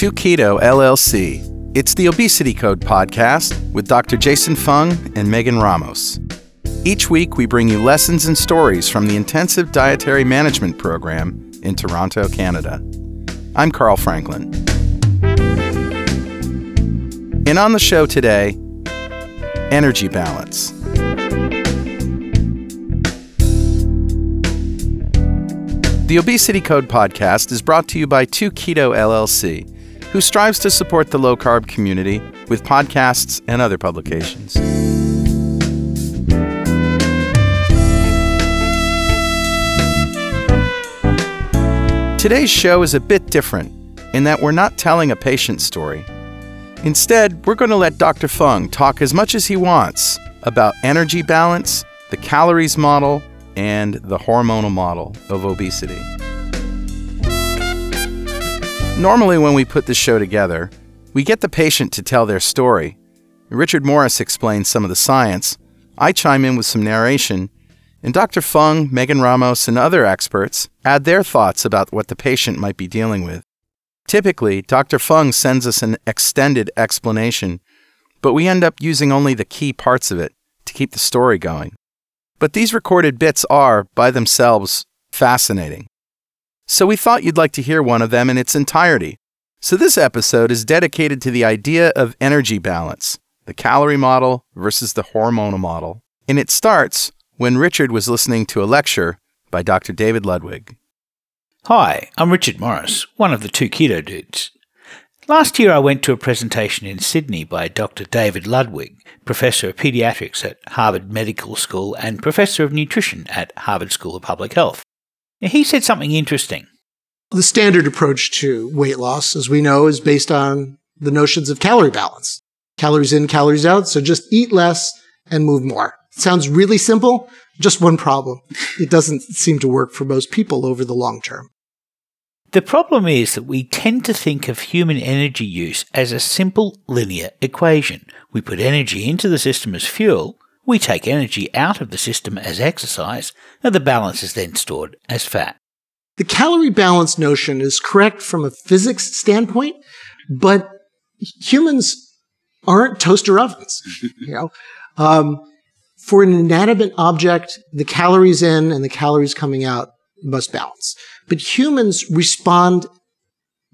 From 2 Keto LLC, it's the Obesity Code podcast with Dr. Jason Fung and Megan Ramos. Each week, we bring you lessons and stories from the Intensive Dietary Management Program in Toronto, Canada. I'm Carl Franklin. And on the show today, energy balance. The Obesity Code podcast is brought to you by 2 Keto LLC, who strives to support the low carb community with podcasts and other publications. Today's show is a bit different in that we're not telling a patient story. Instead, we're going to let Dr. Fung talk as much as he wants about energy balance, the calories model, and the hormonal model of obesity. Normally, when we put the show together, we get the patient to tell their story. Richard Morris explains some of the science, I chime in with some narration, and Dr. Fung, Megan Ramos, and other experts add their thoughts about what the patient might be dealing with. Typically, Dr. Fung sends us an extended explanation, but we end up using only the key parts of it to keep the story going. But these recorded bits are, by themselves, fascinating. So we thought you'd like to hear one of them in its entirety. So this episode is dedicated to the idea of energy balance, the calorie model versus the hormonal model. And it starts when Richard was listening to a lecture by Dr. David Ludwig. Hi, I'm Richard Morris, one of the two keto dudes. Last year I went to a presentation in Sydney by Dr. David Ludwig, Professor of Pediatrics at Harvard Medical School and Professor of Nutrition at Harvard School of Public Health. He said something interesting. The standard approach to weight loss, as we know, is based on the notions of calorie balance. Calories in, calories out. So just eat less and move more. It sounds really simple. Just one problem. It doesn't seem to work for most people over the long term. The problem is that we tend to think of human energy use as a simple linear equation. We put energy into the system as fuel, we take energy out of the system as exercise, and the balance is then stored as fat. The calorie balance notion is correct from a physics standpoint, but humans aren't toaster ovens. you know, um, for an inanimate object, the calories in and the calories coming out must balance. But humans respond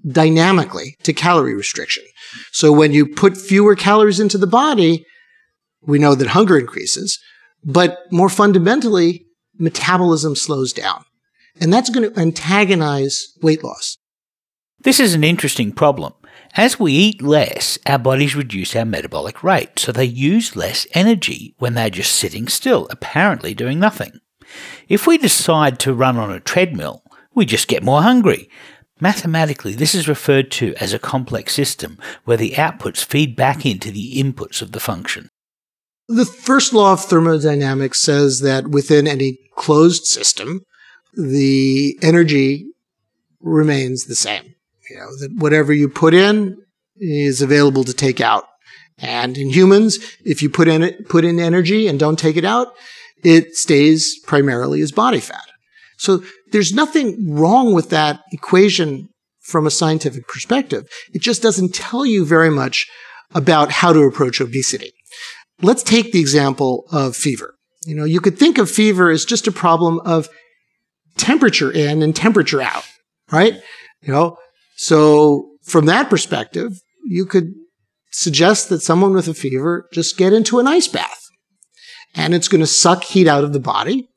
dynamically to calorie restriction. So when you put fewer calories into the body, we know that hunger increases, but more fundamentally, metabolism slows down. And that's going to antagonize weight loss. This is an interesting problem. As we eat less, our bodies reduce our metabolic rate, so they use less energy when they're just sitting still, apparently doing nothing. If we decide to run on a treadmill, we just get more hungry. Mathematically, this is referred to as a complex system where the outputs feed back into the inputs of the function. The first law of thermodynamics says that within any closed system, the energy remains the same. You know, that whatever you put in is available to take out. And in humans, if you put in put in energy and don't take it out, it stays primarily as body fat. So there's nothing wrong with that equation from a scientific perspective. It just doesn't tell you very much about how to approach obesity. Let's take the example of fever. You know, you could think of fever as just a problem of temperature in and temperature out, right? You know, so from that perspective, you could suggest that someone with a fever just get into an ice bath and it's going to suck heat out of the body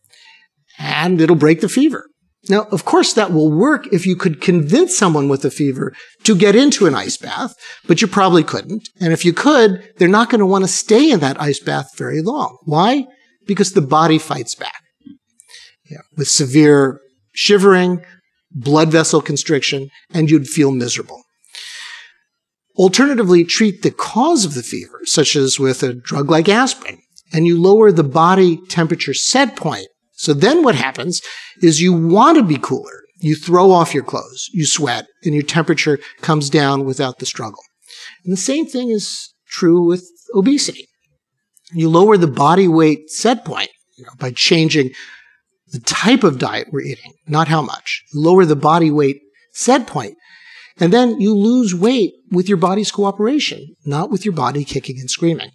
and it'll break the fever. Now, of course, that will work if you could convince someone with a fever to get into an ice bath, but you probably couldn't. And if you could, they're not going to want to stay in that ice bath very long. Why? Because the body fights back. Yeah, with severe shivering, blood vessel constriction, and you'd feel miserable. Alternatively, treat the cause of the fever, such as with a drug like aspirin, and you lower the body temperature set point. So then what happens is you want to be cooler. You throw off your clothes, you sweat, and your temperature comes down without the struggle. And the same thing is true with obesity. You lower the body weight set point you know, by changing the type of diet we're eating, not how much. Lower the body weight set point, And then you lose weight with your body's cooperation, not with your body kicking and screaming.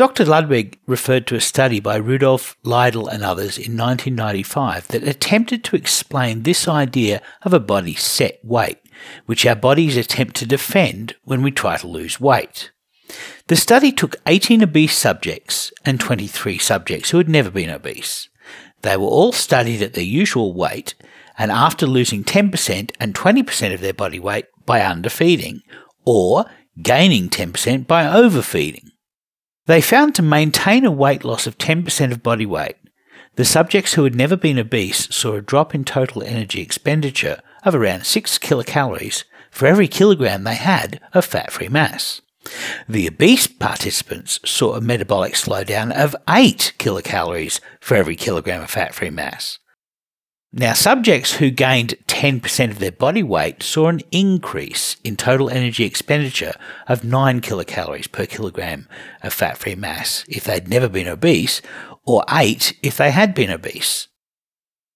Dr. Ludwig referred to a study by Rudolf Leibel and others in 1995 that attempted to explain this idea of a body's set weight, which our bodies attempt to defend when we try to lose weight. The study took 18 obese subjects and 23 subjects who had never been obese. They were all studied at their usual weight and after losing 10% and 20% of their body weight by underfeeding, or gaining 10% by overfeeding. They found to maintain a weight loss of 10% of body weight, the subjects who had never been obese saw a drop in total energy expenditure of around 6 kilocalories for every kilogram they had of fat free mass. The obese participants saw a metabolic slowdown of 8 kilocalories for every kilogram of fat free mass. Now, subjects who gained 10% of their body weight saw an increase in total energy expenditure of 9 kilocalories per kilogram of fat free mass if they'd never been obese, or 8 if they had been obese.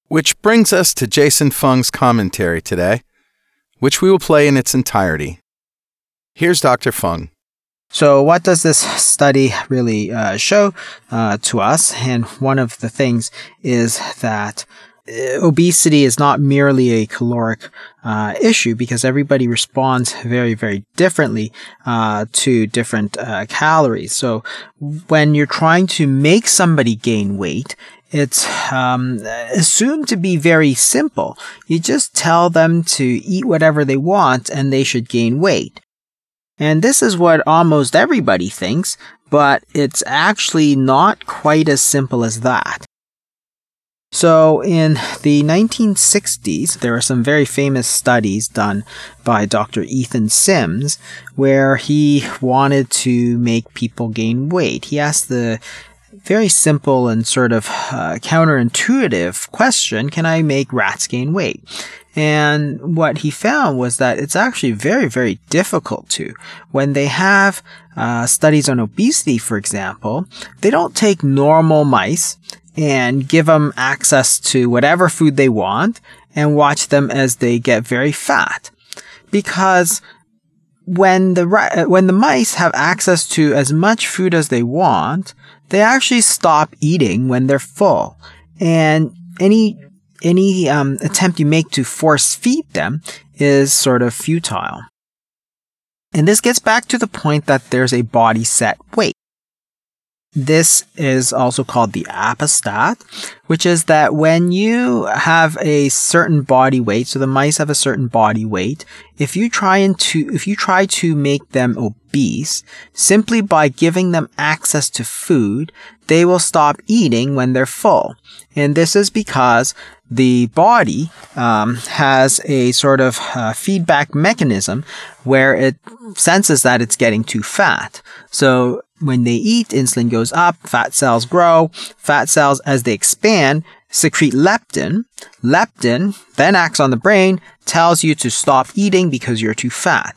Which brings us to Jason Fung's commentary today, which we will play in its entirety. Here's Dr. Fung. So, what does this study really uh, show uh, to us? And one of the things is that obesity is not merely a caloric uh, issue because everybody responds very, very differently uh, to different uh, calories. So when you're trying to make somebody gain weight, it's um, assumed to be very simple. You just tell them to eat whatever they want and they should gain weight. And this is what almost everybody thinks, but it's actually not quite as simple as that. So, in the 1960s, there are some very famous studies done by Dr. Ethan Sims where he wanted to make people gain weight. He asked the very simple and sort of uh, counterintuitive question Can I make rats gain weight? And what he found was that it's actually very, very difficult to. When they have uh, studies on obesity, for example, they don't take normal mice and give them access to whatever food they want and watch them as they get very fat. Because when the when the mice have access to as much food as they want, they actually stop eating when they're full. And any any um, attempt you make to force feed them is sort of futile. And this gets back to the point that there's a body set weight. This is also called the adipostat, which is that when you have a certain body weight, so the mice have a certain body weight, if you try and to, if you try to make them obese, simply by giving them access to food, they will stop eating when they're full. And this is because the body um, has a sort of uh, feedback mechanism where it senses that it's getting too fat. So when they eat, insulin goes up, fat cells grow. Fat cells, as they expand, secrete leptin. Leptin then acts on the brain, tells you to stop eating because you're too fat.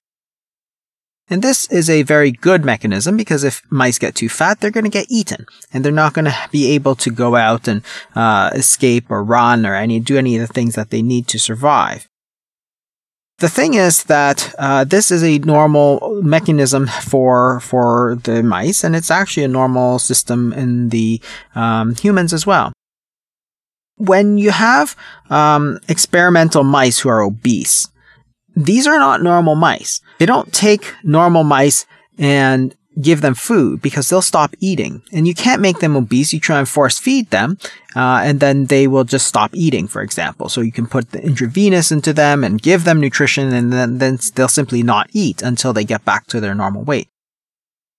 And this is a very good mechanism because if mice get too fat, they're going to get eaten and they're not going to be able to go out and uh, escape or run or any do any of the things that they need to survive. The thing is that uh, this is a normal mechanism for for the mice, and it's actually a normal system in the um, humans as well. When you have um, experimental mice who are obese, these are not normal mice. They don't take normal mice and give them food because they'll stop eating. And you can't make them obese. You try and force feed them, uh, and then they will just stop eating, for example. So you can put the intravenous into them and give them nutrition, and then, then they'll simply not eat until they get back to their normal weight.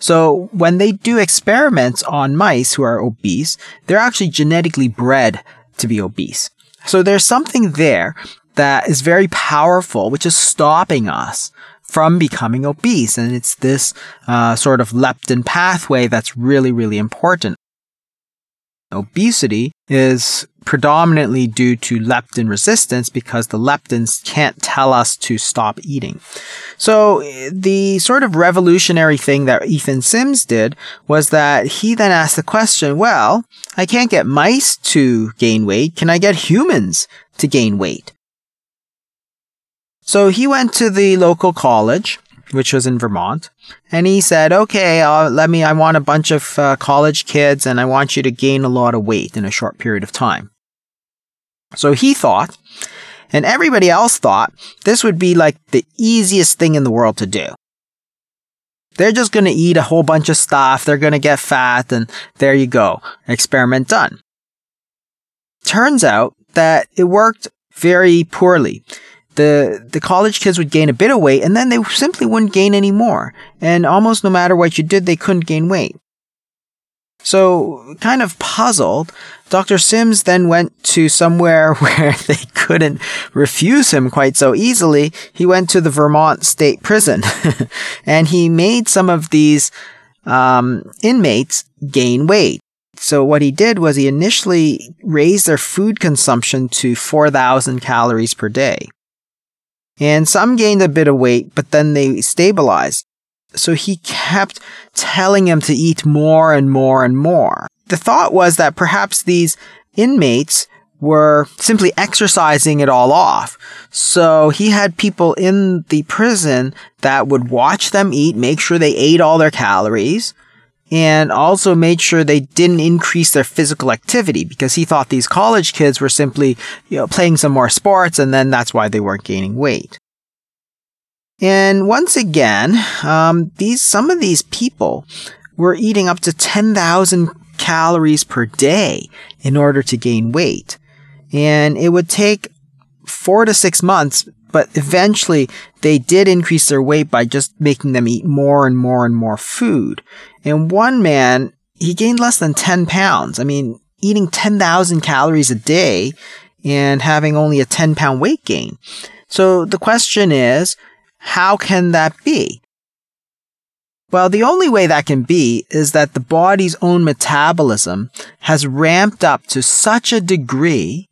So when they do experiments on mice who are obese, they're actually genetically bred to be obese. So there's something there that is very powerful, which is stopping us from becoming obese. And it's this uh, sort of leptin pathway that's really, really important. Obesity is predominantly due to leptin resistance because the leptins can't tell us to stop eating. So the sort of revolutionary thing that Ethan Sims did was that he then asked the question, well, I can't get mice to gain weight. Can I get humans to gain weight? So he went to the local college, which was in Vermont, and he said, "Okay, uh, let me. I want a bunch of uh, college kids, and I want you to gain a lot of weight in a short period of time." So he thought, and everybody else thought, this would be like the easiest thing in the world to do. They're just going to eat a whole bunch of stuff. They're going to get fat, and there you go. Experiment done. Turns out that it worked very poorly. The, the college kids would gain a bit of weight and then they simply wouldn't gain any more. And almost no matter what you did, they couldn't gain weight. So, kind of puzzled, Dr. Sims then went to somewhere where they couldn't refuse him quite so easily. He went to the Vermont State Prison and he made some of these um, inmates gain weight. So, what he did was he initially raised their food consumption to 4,000 calories per day. And some gained a bit of weight, but then they stabilized. So he kept telling him to eat more and more and more. The thought was that perhaps these inmates were simply exercising it all off. So he had people in the prison that would watch them eat, make sure they ate all their calories, and also made sure they didn't increase their physical activity because he thought these college kids were simply, you know, playing some more sports and then that's why they weren't gaining weight. And once again, um, these some of these people were eating up to 10,000 calories per day in order to gain weight. And it would take four to six months, but eventually they did increase their weight by just making them eat more and more and more food. And one man, he gained less than 10 pounds. I mean, eating 10,000 calories a day and having only a 10 pound weight gain. So the question is, how can that be? Well, the only way that can be is that the body's own metabolism has ramped up to such a degree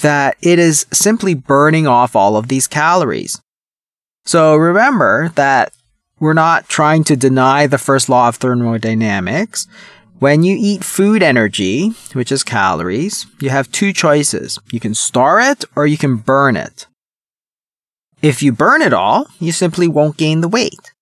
that it is simply burning off all of these calories. So remember that we're not trying to deny the first law of thermodynamics. When you eat food energy, which is calories, you have two choices. You can store it or you can burn it. If you burn it all, you simply won't gain the weight.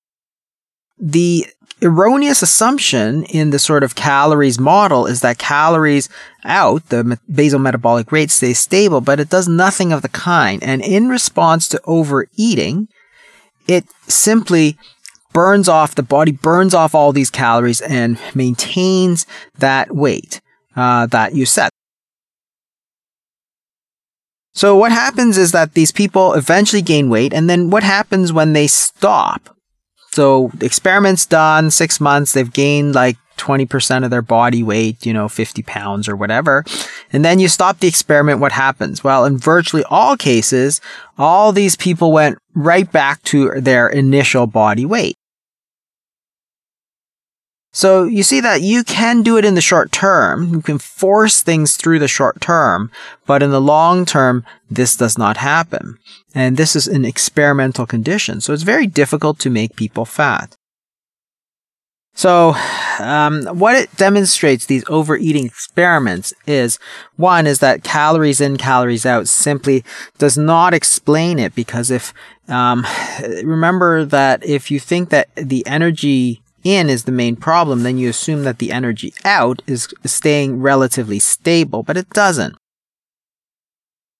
The erroneous assumption in the sort of calories model is that calories out, the basal metabolic rate stays stable, but it does nothing of the kind. And in response to overeating, it simply burns off, the body burns off all these calories and maintains that weight uh, that you set. So what happens is that these people eventually gain weight, and then what happens when they stop? So experiments done, six months, they've gained like 20% of their body weight, you know, 50 pounds or whatever. And then you stop the experiment, what happens? Well, in virtually all cases, all these people went right back to their initial body weight. So you see that you can do it in the short term. You can force things through the short term, but in the long term, this does not happen. And this is an experimental condition. So it's very difficult to make people fat. So, um, what it demonstrates these overeating experiments is one is that calories in, calories out simply does not explain it because if, um, remember that if you think that the energy in is the main problem, then you assume that the energy out is staying relatively stable, but it doesn't.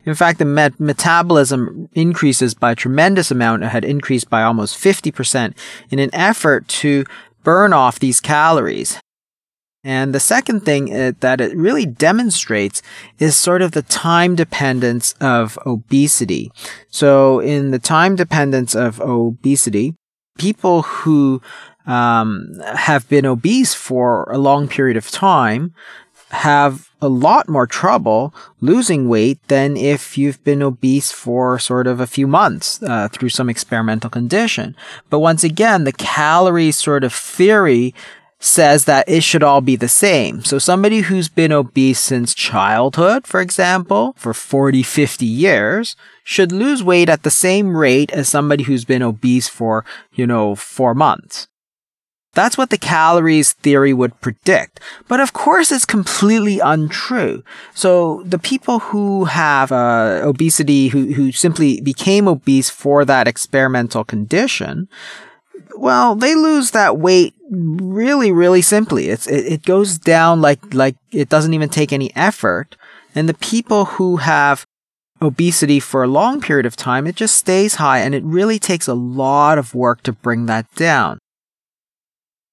In fact, the met- metabolism increases by a tremendous amount. It had increased by almost 50% in an effort to burn off these calories. And the second thing uh, that it really demonstrates is sort of the time dependence of obesity. So in the time dependence of obesity, people who um, have been obese for a long period of time have a lot more trouble losing weight than if you've been obese for sort of a few months uh, through some experimental condition. But once again, the calorie sort of theory says that it should all be the same. So somebody who's been obese since childhood, for example, for 40, 50 years, should lose weight at the same rate as somebody who's been obese for, you know, four months. That's what the calories theory would predict. But of course, it's completely untrue. So the people who have uh, obesity, who, who simply became obese for that experimental condition, well, they lose that weight really, really simply. It's, it, it goes down like, like it doesn't even take any effort. And the people who have obesity for a long period of time, it just stays high and it really takes a lot of work to bring that down.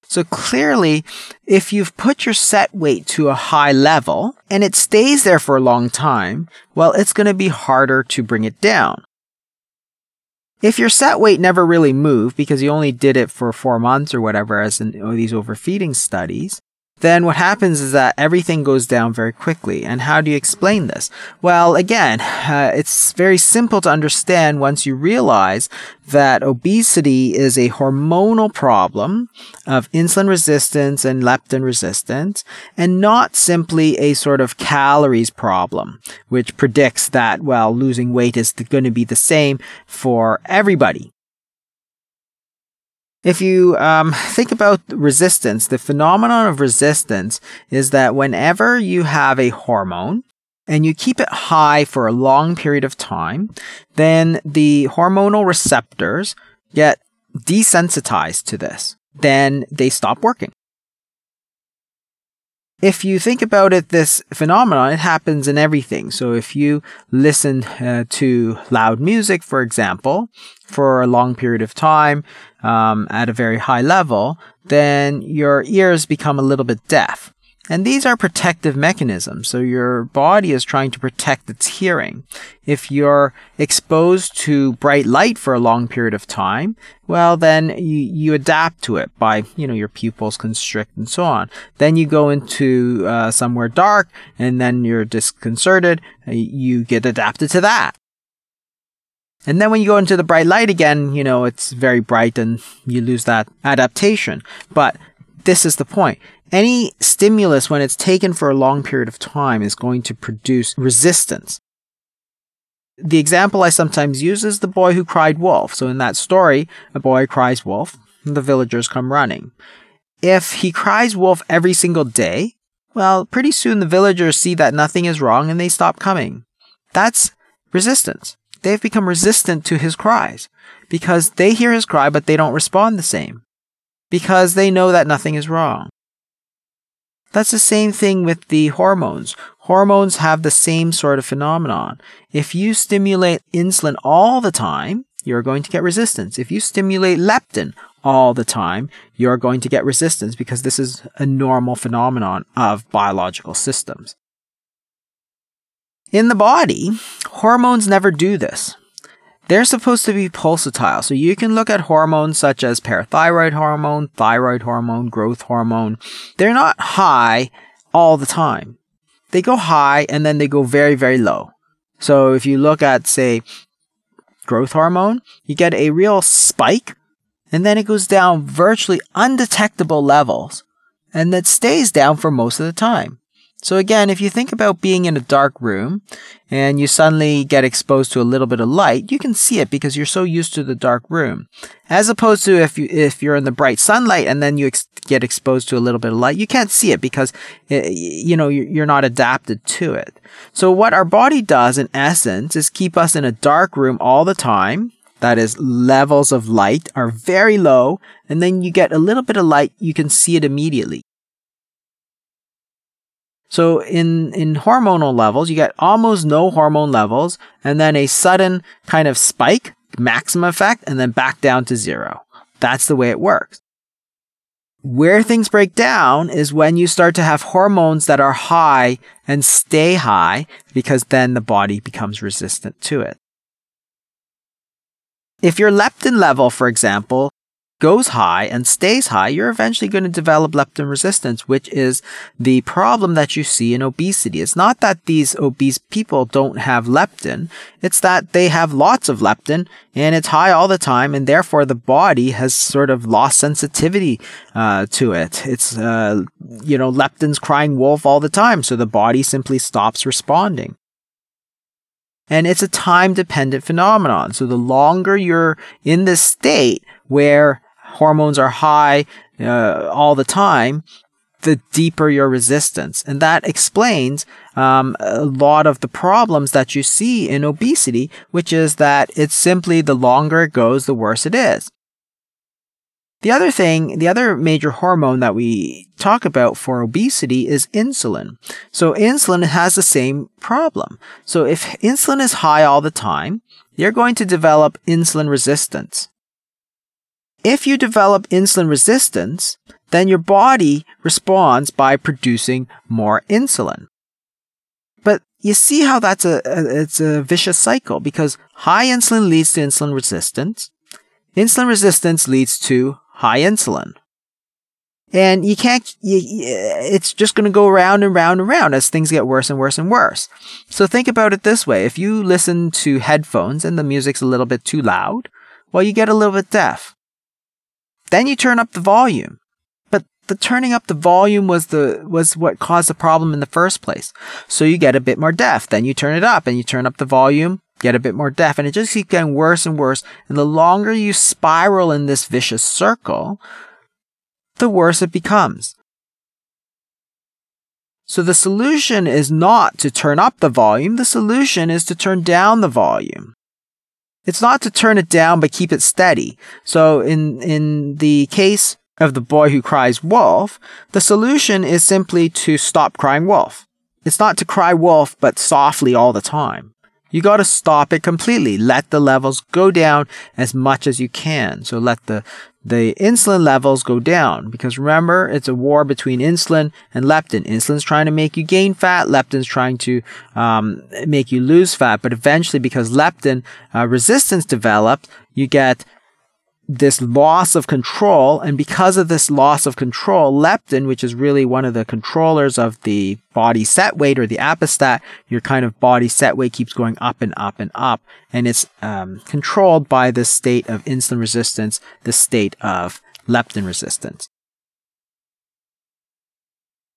So clearly, if you've put your set weight to a high level and it stays there for a long time, well, it's going to be harder to bring it down. If your set weight never really moved because you only did it for four months or whatever, as in these overfeeding studies, then what happens is that everything goes down very quickly. And how do you explain this? Well, again, uh, it's very simple to understand once you realize that obesity is a hormonal problem of insulin resistance and leptin resistance, and not simply a sort of calories problem, which predicts that, well, losing weight is going to be the same for everybody. If you um, think about resistance, the phenomenon of resistance is that whenever you have a hormone and you keep it high for a long period of time, then the hormonal receptors get desensitized to this. Then they stop working. If you think about it, this phenomenon, it happens in everything. So if you listen uh, to loud music, for example, for a long period of time, um, at a very high level, then your ears become a little bit deaf. And these are protective mechanisms. So your body is trying to protect its hearing. If you're exposed to bright light for a long period of time, well, then you, you adapt to it by, you know, your pupils constrict and so on. Then you go into uh, somewhere dark and then you're disconcerted. You get adapted to that. And then when you go into the bright light again, you know, it's very bright and you lose that adaptation. But this is the point. Any stimulus, when it's taken for a long period of time, is going to produce resistance. The example I sometimes use is the boy who cried wolf. So in that story, a boy cries wolf, and the villagers come running. If he cries wolf every single day, well, pretty soon the villagers see that nothing is wrong and they stop coming. That's resistance they've become resistant to his cries because they hear his cry, but they don't respond the same because they know that nothing is wrong. That's the same thing with the hormones. Hormones have the same sort of phenomenon. If you stimulate insulin all the time, you're going to get resistance. If you stimulate leptin all the time, you're going to get resistance because this is a normal phenomenon of biological systems. In the body, hormones never do this. They're supposed to be pulsatile, so you can look at hormones such as parathyroid hormone, thyroid hormone, growth hormone. They're not high all the time. They go high and then they go very, very low. So if you look at, say, growth hormone, you get a real spike and then it goes down virtually undetectable levels and that stays down for most of the time. So again, if you think about being in a dark room and you suddenly get exposed to a little bit of light, you can see it because you're so used to the dark room. As opposed to if you if you're in the bright sunlight and then you ex- get exposed to a little bit of light, you can't see it because it, eh, you know you're not adapted to it. So what our body does in essence is keep us in a dark room all the time. That is, levels of light are very low, and then you get a little bit of light, you can see it immediately. So in, in hormonal levels, you get almost no hormone levels and then a sudden kind of spike, maximum effect, and then back down to zero. That's the way it works. Where things break down is when you start to have hormones that are high and stay high because then the body becomes resistant to it. If your leptin level, for example, goes high and stays high, you're eventually going to develop leptin resistance, which is the problem that you see in obesity. It's not that these obese people don't have leptin. It's that they have lots of leptin and it's high all the time. And therefore the body has sort of lost sensitivity, uh, to it. It's, uh, you know, leptin's crying wolf all the time. So the body simply stops responding. And it's a time dependent phenomenon. So the longer you're in this state where hormones are high, uh, all the time, the deeper your resistance. And that explains um, a lot of the problems that you see in obesity, which is that it's simply the longer it goes, the worse it is. The other thing, the other major hormone that we talk about for obesity is insulin. So insulin has the same problem. So if insulin is high all the time, you're going to develop insulin resistance. If you develop insulin resistance, then your body responds by producing more insulin. But you see how that's a, a, it's a vicious cycle because high insulin leads to insulin resistance. Insulin resistance leads to high insulin. And you can't, you, it's just going to go round and round and round as things get worse and worse and worse. So think about it this way. If you listen to headphones and the music's a little bit too loud, well, you get a little bit deaf. Then you turn up the volume But the turning up the volume was the was what caused the problem in the first place. So you get a bit more deaf, then you turn it up and you turn up the volume, get a bit more deaf, and it just keeps getting worse and worse. And the longer you spiral in this vicious circle, the worse it becomes. So the solution is not to turn up the volume, the solution is to turn down the volume. It's not to turn it down but keep it steady. So in in the case of the boy who cries wolf, the solution is simply to stop crying wolf. It's not to cry wolf, but softly all the time. You gotta stop it completely. Let the levels go down as much as you can. So let the, the insulin levels go down. Because remember, it's a war between insulin and leptin. Insulin's trying to make you gain fat. Leptin's trying to, um, make you lose fat. But eventually, because leptin, uh, resistance developed, you get this loss of control. And because of this loss of control, leptin, which is really one of the controllers of the body set weight or the adipostat, your kind of body set weight keeps going up and up and up. And it's um, controlled by this state of insulin resistance, the state of leptin resistance.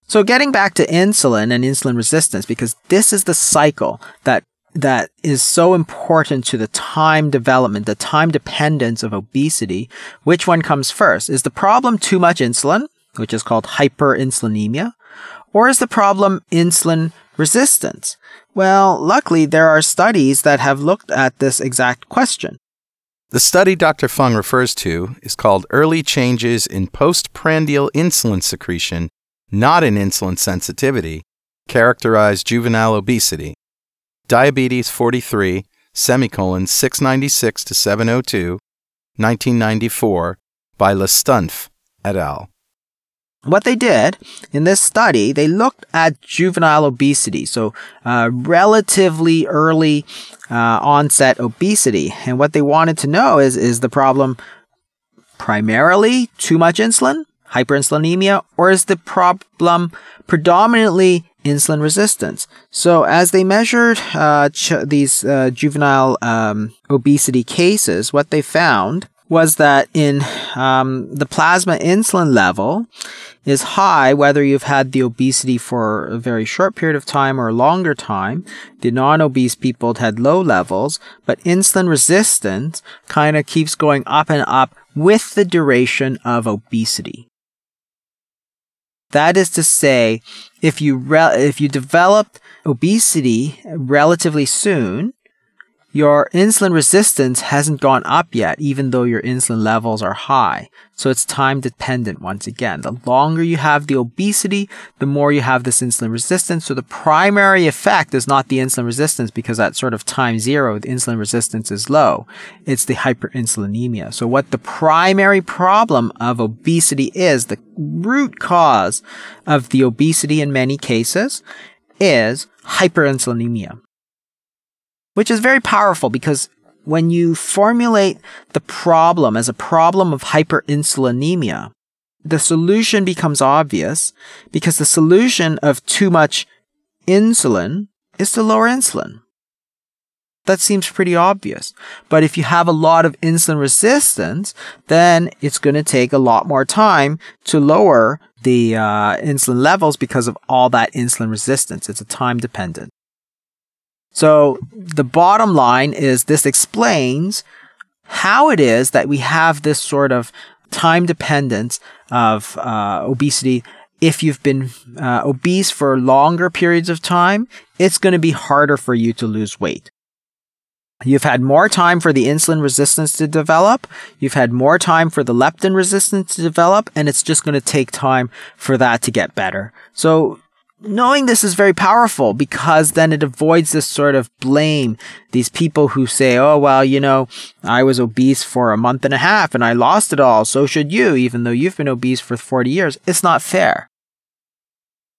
So getting back to insulin and insulin resistance, because this is the cycle that that is so important to the time development, the time dependence of obesity. Which one comes first? Is the problem too much insulin, which is called hyperinsulinemia, or is the problem insulin resistance? Well, luckily, there are studies that have looked at this exact question. The study Dr. Fung refers to is called Early Changes in Postprandial Insulin Secretion, Not in Insulin Sensitivity, Characterized Juvenile Obesity, Diabetes 43, semicolon 696 to 702, 1994, by Le Stunff et al. What they did in this study, they looked at juvenile obesity, so uh, relatively early uh, onset obesity. And what they wanted to know is is the problem primarily too much insulin, hyperinsulinemia, or is the problem predominantly insulin resistance. So as they measured uh, ch- these uh, juvenile um, obesity cases, what they found was that in um, the plasma insulin level is high whether you've had the obesity for a very short period of time or a longer time. The non-obese people had low levels, but insulin resistance kind of keeps going up and up with the duration of obesity. That is to say, if you re- if you developed obesity relatively soon, your insulin resistance hasn't gone up yet, even though your insulin levels are high. So it's time dependent once again. The longer you have the obesity, the more you have this insulin resistance. So the primary effect is not the insulin resistance because at sort of time zero, the insulin resistance is low. It's the hyperinsulinemia. So what the primary problem of obesity is, the root cause of the obesity in many cases is hyperinsulinemia which is very powerful because when you formulate the problem as a problem of hyperinsulinemia, the solution becomes obvious because the solution of too much insulin is to lower insulin. That seems pretty obvious. But if you have a lot of insulin resistance, then it's going to take a lot more time to lower the uh, insulin levels because of all that insulin resistance. It's a time dependent. So the bottom line is this explains how it is that we have this sort of time dependence of uh, obesity. If you've been uh, obese for longer periods of time, it's going to be harder for you to lose weight. You've had more time for the insulin resistance to develop. You've had more time for the leptin resistance to develop, and it's just going to take time for that to get better. So knowing this is very powerful because then it avoids this sort of blame. These people who say, oh, well, you know, I was obese for a month and a half and I lost it all. So should you, even though you've been obese for 40 years. It's not fair.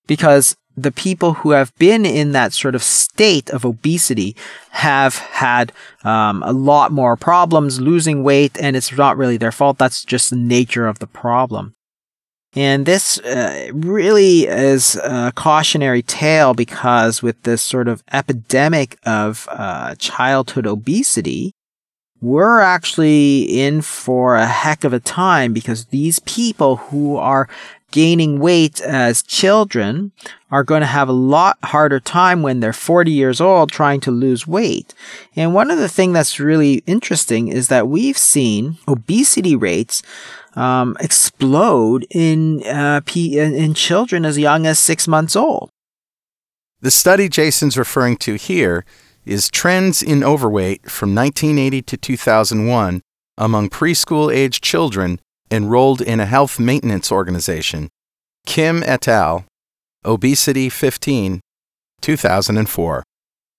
Because the people who have been in that sort of state of obesity have had um, a lot more problems losing weight, and it's not really their fault. That's just the nature of the problem. And this uh, really is a cautionary tale because with this sort of epidemic of uh, childhood obesity, we're actually in for a heck of a time because these people who are gaining weight as children are going to have a lot harder time when they're 40 years old trying to lose weight. And one of the things that's really interesting is that we've seen obesity rates um, explode in, uh, in children as young as six months old. The study Jason's referring to here is Trends in Overweight from 1980 to 2001 among preschool age children enrolled in a health maintenance organization. Kim et al., Obesity 15, 2004.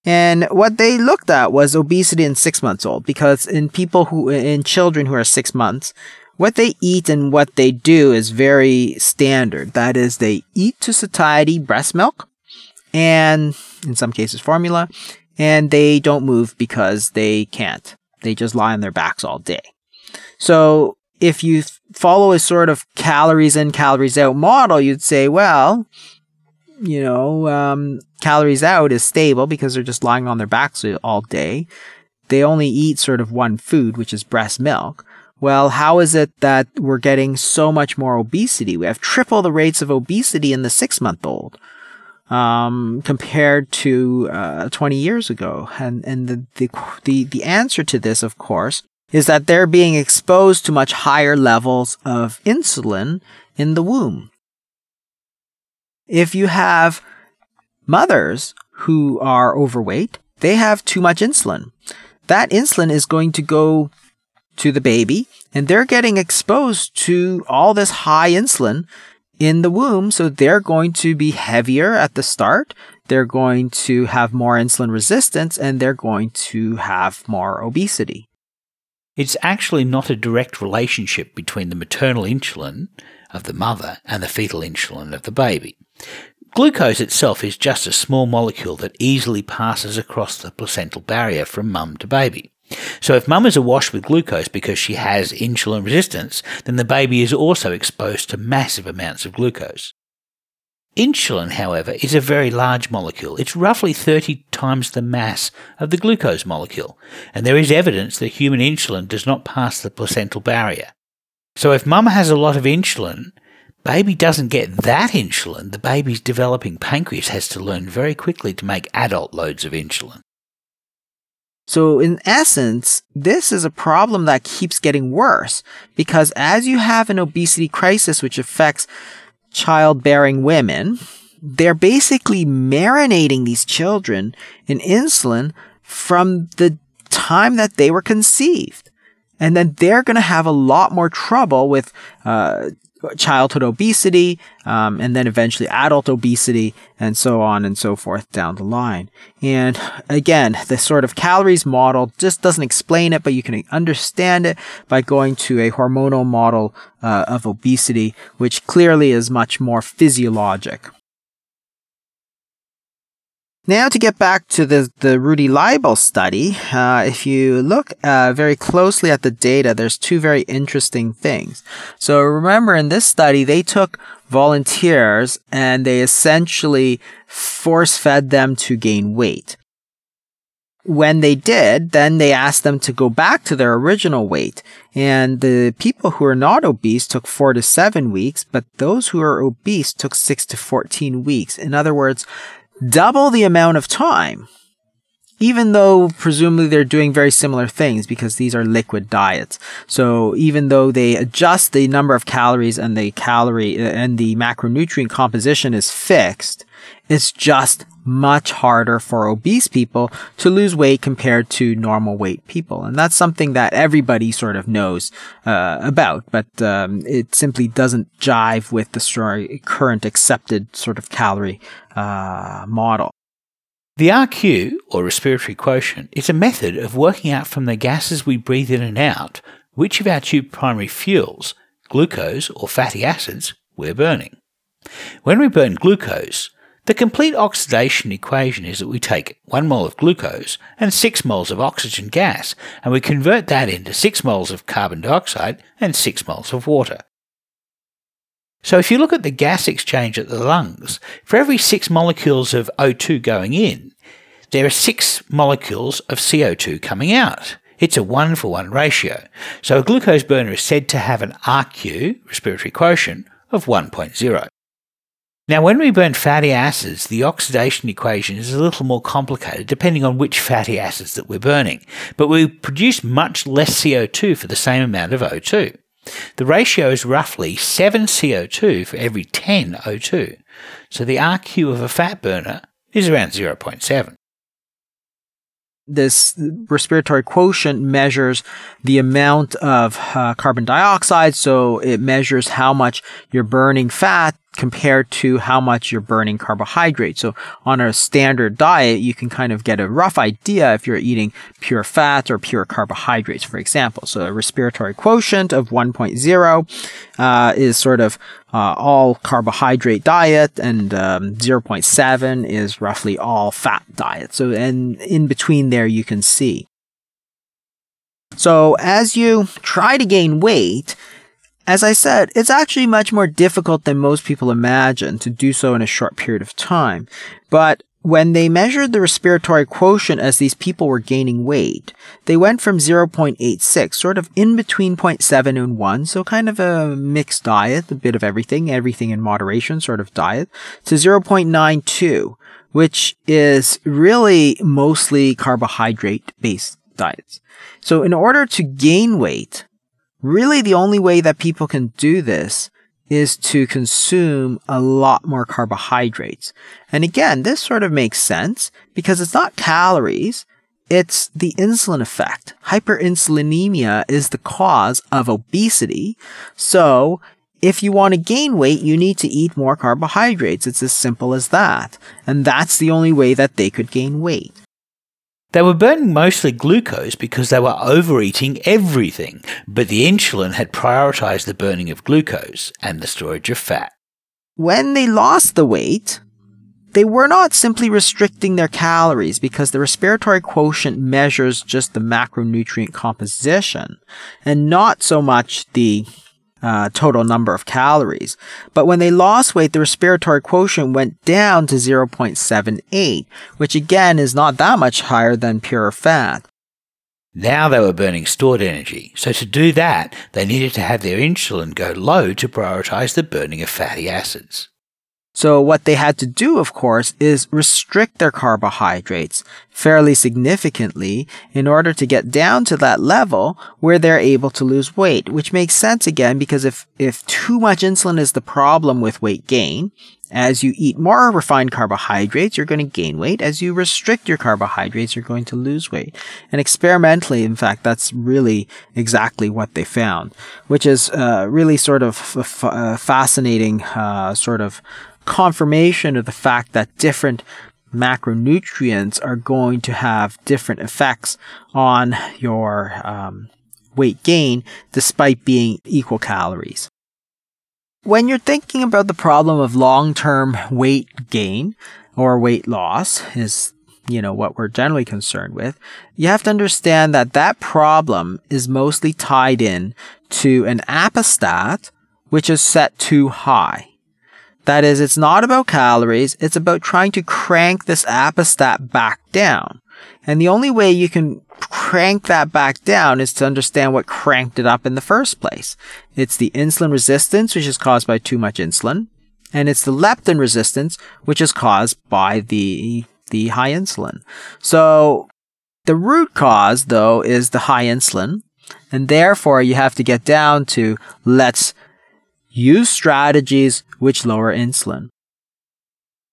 And what they looked at was obesity in six months old, because in people who, in children who are six months, what they eat and what they do is very standard. That is, they eat to satiety breast milk, and in some cases formula, and they don't move because they can't. They just lie on their backs all day. So if you follow a sort of calories in, calories out model, you'd say, well, you know, um, calories out is stable because they're just lying on their backs all day. They only eat sort of one food, which is breast milk. Well, how is it that we're getting so much more obesity? We have triple the rates of obesity in the six month old. Um, compared to uh, 20 years ago, and and the, the the the answer to this, of course, is that they're being exposed to much higher levels of insulin in the womb. If you have mothers who are overweight, they have too much insulin. That insulin is going to go to the baby and they're getting exposed to all this high insulin in the womb. So they're going to be heavier at the start. They're going to have more insulin resistance and they're going to have more obesity. It's actually not a direct relationship between the maternal insulin of the mother and the fetal insulin of the baby. Glucose itself is just a small molecule that easily passes across the placental barrier from mum to baby. So if mum is awash with glucose because she has insulin resistance, then the baby is also exposed to massive amounts of glucose. Insulin, however, is a very large molecule. It's roughly 30 times the mass of the glucose molecule, and there is evidence that human insulin does not pass the placental barrier. So if mum has a lot of insulin, baby doesn't get that insulin. The baby's developing pancreas has to learn very quickly to make adult loads of insulin. So, in essence, this is a problem that keeps getting worse because as you have an obesity crisis which affects childbearing women, they're basically marinating these children in insulin from the time that they were conceived. And then they're going to have a lot more trouble with uh, childhood obesity, um, and then eventually adult obesity, and so on and so forth down the line. And again, the sort of calories model just doesn't explain it, but you can understand it by going to a hormonal model uh, of obesity, which clearly is much more physiologic. Now, to get back to the, the Rudy Leibel study, uh, if you look uh, very closely at the data, there's two very interesting things. So remember, in this study, they took volunteers and they essentially force fed them to gain weight. When they did, then they asked them to go back to their original weight. And the people who are not obese took four to seven weeks, but those who are obese took six to 14 weeks. In other words, double the amount of time. even though presumably they're doing very similar things because these are liquid diets. So even though they adjust the number of calories and the calorie uh, and the macronutrient composition is fixed, it's just much harder for obese people to lose weight compared to normal weight people. And that's something that everybody sort of knows uh, about, but um, it simply doesn't jive with the current accepted sort of calorie uh, model. The RQ, or respiratory quotient, is a method of working out from the gases we breathe in and out which of our two primary fuels, glucose or fatty acids, we're burning. When we burn glucose, the complete oxidation equation is that we take 1 mole of glucose and 6 moles of oxygen gas, and we convert that into 6 moles of carbon dioxide and 6 moles of water. So if you look at the gas exchange at the lungs, for every 6 molecules of O2 going in, there are 6 molecules of CO2 coming out. It's a 1 for 1 ratio. So a glucose burner is said to have an RQ, respiratory quotient, of 1.0. Now, when we burn fatty acids, the oxidation equation is a little more complicated depending on which fatty acids that we're burning, but we produce much less CO2 for the same amount of O2. The ratio is roughly 7 CO2 for every 10 O2, so the RQ of a fat burner is around 0.7 this respiratory quotient measures the amount of uh, carbon dioxide. So it measures how much you're burning fat compared to how much you're burning carbohydrates. So on a standard diet, you can kind of get a rough idea if you're eating pure fat or pure carbohydrates, for example. So a respiratory quotient of 1.0 uh, is sort of uh, all carbohydrate diet, and um, 0.7 is roughly all fat diet. So and in between there, you can see. So as you try to gain weight, as I said, it's actually much more difficult than most people imagine to do so in a short period of time. But when they measured the respiratory quotient as these people were gaining weight, they went from 0.86, sort of in between 0.7 and 1, so kind of a mixed diet, a bit of everything, everything in moderation sort of diet, to 0.92, which is really mostly carbohydrate based diets. So in order to gain weight, really the only way that people can do this is to consume a lot more carbohydrates. And again, this sort of makes sense because it's not calories, it's the insulin effect. Hyperinsulinemia is the cause of obesity. So if you want to gain weight, you need to eat more carbohydrates. It's as simple as that. And that's the only way that they could gain weight. They were burning mostly glucose because they were overeating everything, but the insulin had prioritized the burning of glucose and the storage of fat. When they lost the weight, they were not simply restricting their calories because the respiratory quotient measures just the macronutrient composition and not so much the uh, total number of calories. But when they lost weight, the respiratory quotient went down to 0.78, which again is not that much higher than pure fat. Now they were burning stored energy, so to do that, they needed to have their insulin go low to prioritize the burning of fatty acids. So what they had to do, of course, is restrict their carbohydrates fairly significantly in order to get down to that level where they're able to lose weight, which makes sense again because if, if too much insulin is the problem with weight gain, as you eat more refined carbohydrates, you're going to gain weight. As you restrict your carbohydrates, you're going to lose weight. And experimentally, in fact, that's really exactly what they found, which is uh, really sort of uh, fascinating, uh, sort of confirmation of the fact that different macronutrients are going to have different effects on your um, weight gain despite being equal calories. When you're thinking about the problem of long-term weight gain or weight loss is you know what we're generally concerned with you have to understand that that problem is mostly tied in to an adipostat which is set too high that is, it's not about calories, it's about trying to crank this adipostat back down. And the only way you can crank that back down is to understand what cranked it up in the first place. It's the insulin resistance, which is caused by too much insulin, and it's the leptin resistance, which is caused by the the high insulin. So The root cause, though, is the high insulin, and therefore you have to get down to let's use strategies which lower insulin.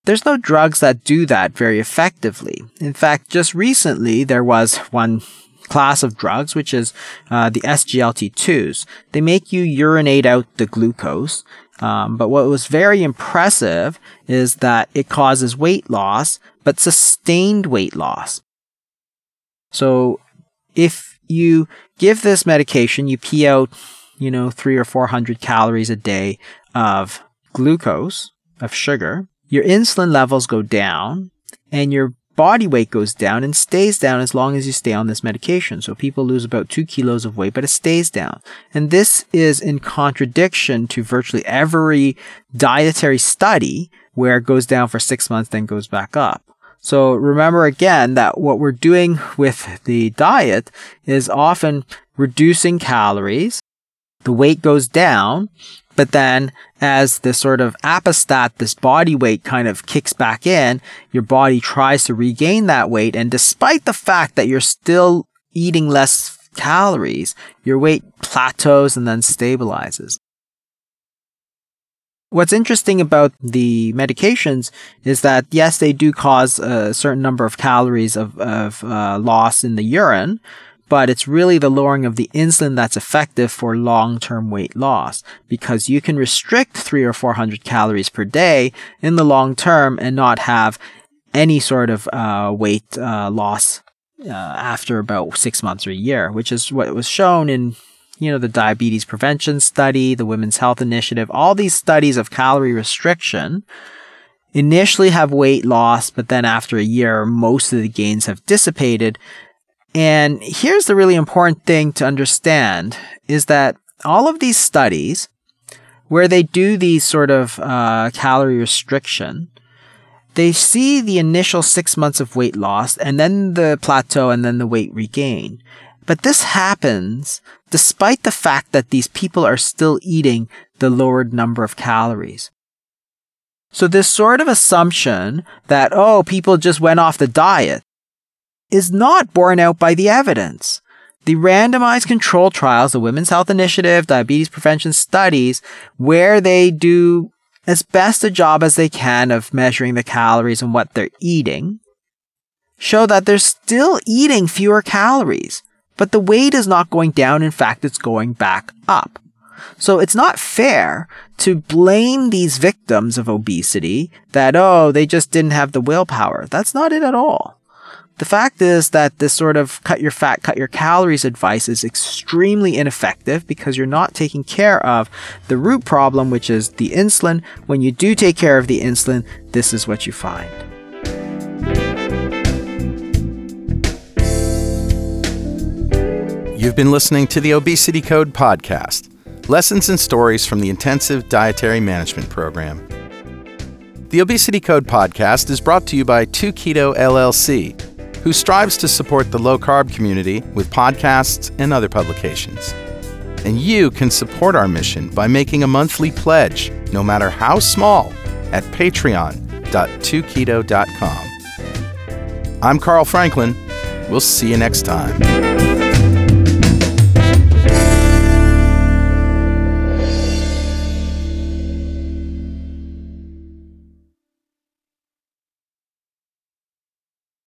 There's no drugs that do that very effectively. In fact, just recently there was one class of drugs, which is uh, the SGLT2s. They make you urinate out the glucose. Um, but what was very impressive is that it causes weight loss, but sustained weight loss. So if you give this medication, you pee out, you know, three or four hundred calories a day of glucose, of sugar, your insulin levels go down and your body weight goes down and stays down as long as you stay on this medication. So people lose about two kilos of weight, but it stays down. And this is in contradiction to virtually every dietary study where it goes down for six months, then goes back up. So remember again that what we're doing with the diet is often reducing calories. The weight goes down but then as this sort of adipostat, this body weight kind of kicks back in, your body tries to regain that weight. And despite the fact that you're still eating less calories, your weight plateaus and then stabilizes. What's interesting about the medications is that yes, they do cause a certain number of calories of, of uh, loss in the urine, but it's really the lowering of the insulin that's effective for long-term weight loss because you can restrict three or 400 calories per day in the long term and not have any sort of uh, weight uh, loss uh, after about six months or a year, which is what was shown in you know the diabetes prevention study, the Women's Health Initiative, all these studies of calorie restriction initially have weight loss, but then after a year, most of the gains have dissipated and here's the really important thing to understand is that all of these studies where they do these sort of uh, calorie restriction, they see the initial six months of weight loss and then the plateau and then the weight regain. But this happens despite the fact that these people are still eating the lowered number of calories. So this sort of assumption that, oh, people just went off the diet is not borne out by the evidence. The randomized control trials, the Women's Health Initiative, diabetes prevention studies, where they do as best a job as they can of measuring the calories and what they're eating, show that they're still eating fewer calories, but the weight is not going down. In fact, it's going back up. So it's not fair to blame these victims of obesity that, oh, they just didn't have the willpower. That's not it at all. The fact is that this sort of cut your fat, cut your calories advice is extremely ineffective because you're not taking care of the root problem, which is the insulin. When you do take care of the insulin, this is what you find. You've been listening to the Obesity Code podcast lessons and stories from the Intensive Dietary Management Program. The Obesity Code podcast is brought to you by 2Keto LLC who strives to support the low carb community with podcasts and other publications. And you can support our mission by making a monthly pledge, no matter how small, at patreon.2keto.com. I'm Carl Franklin. We'll see you next time.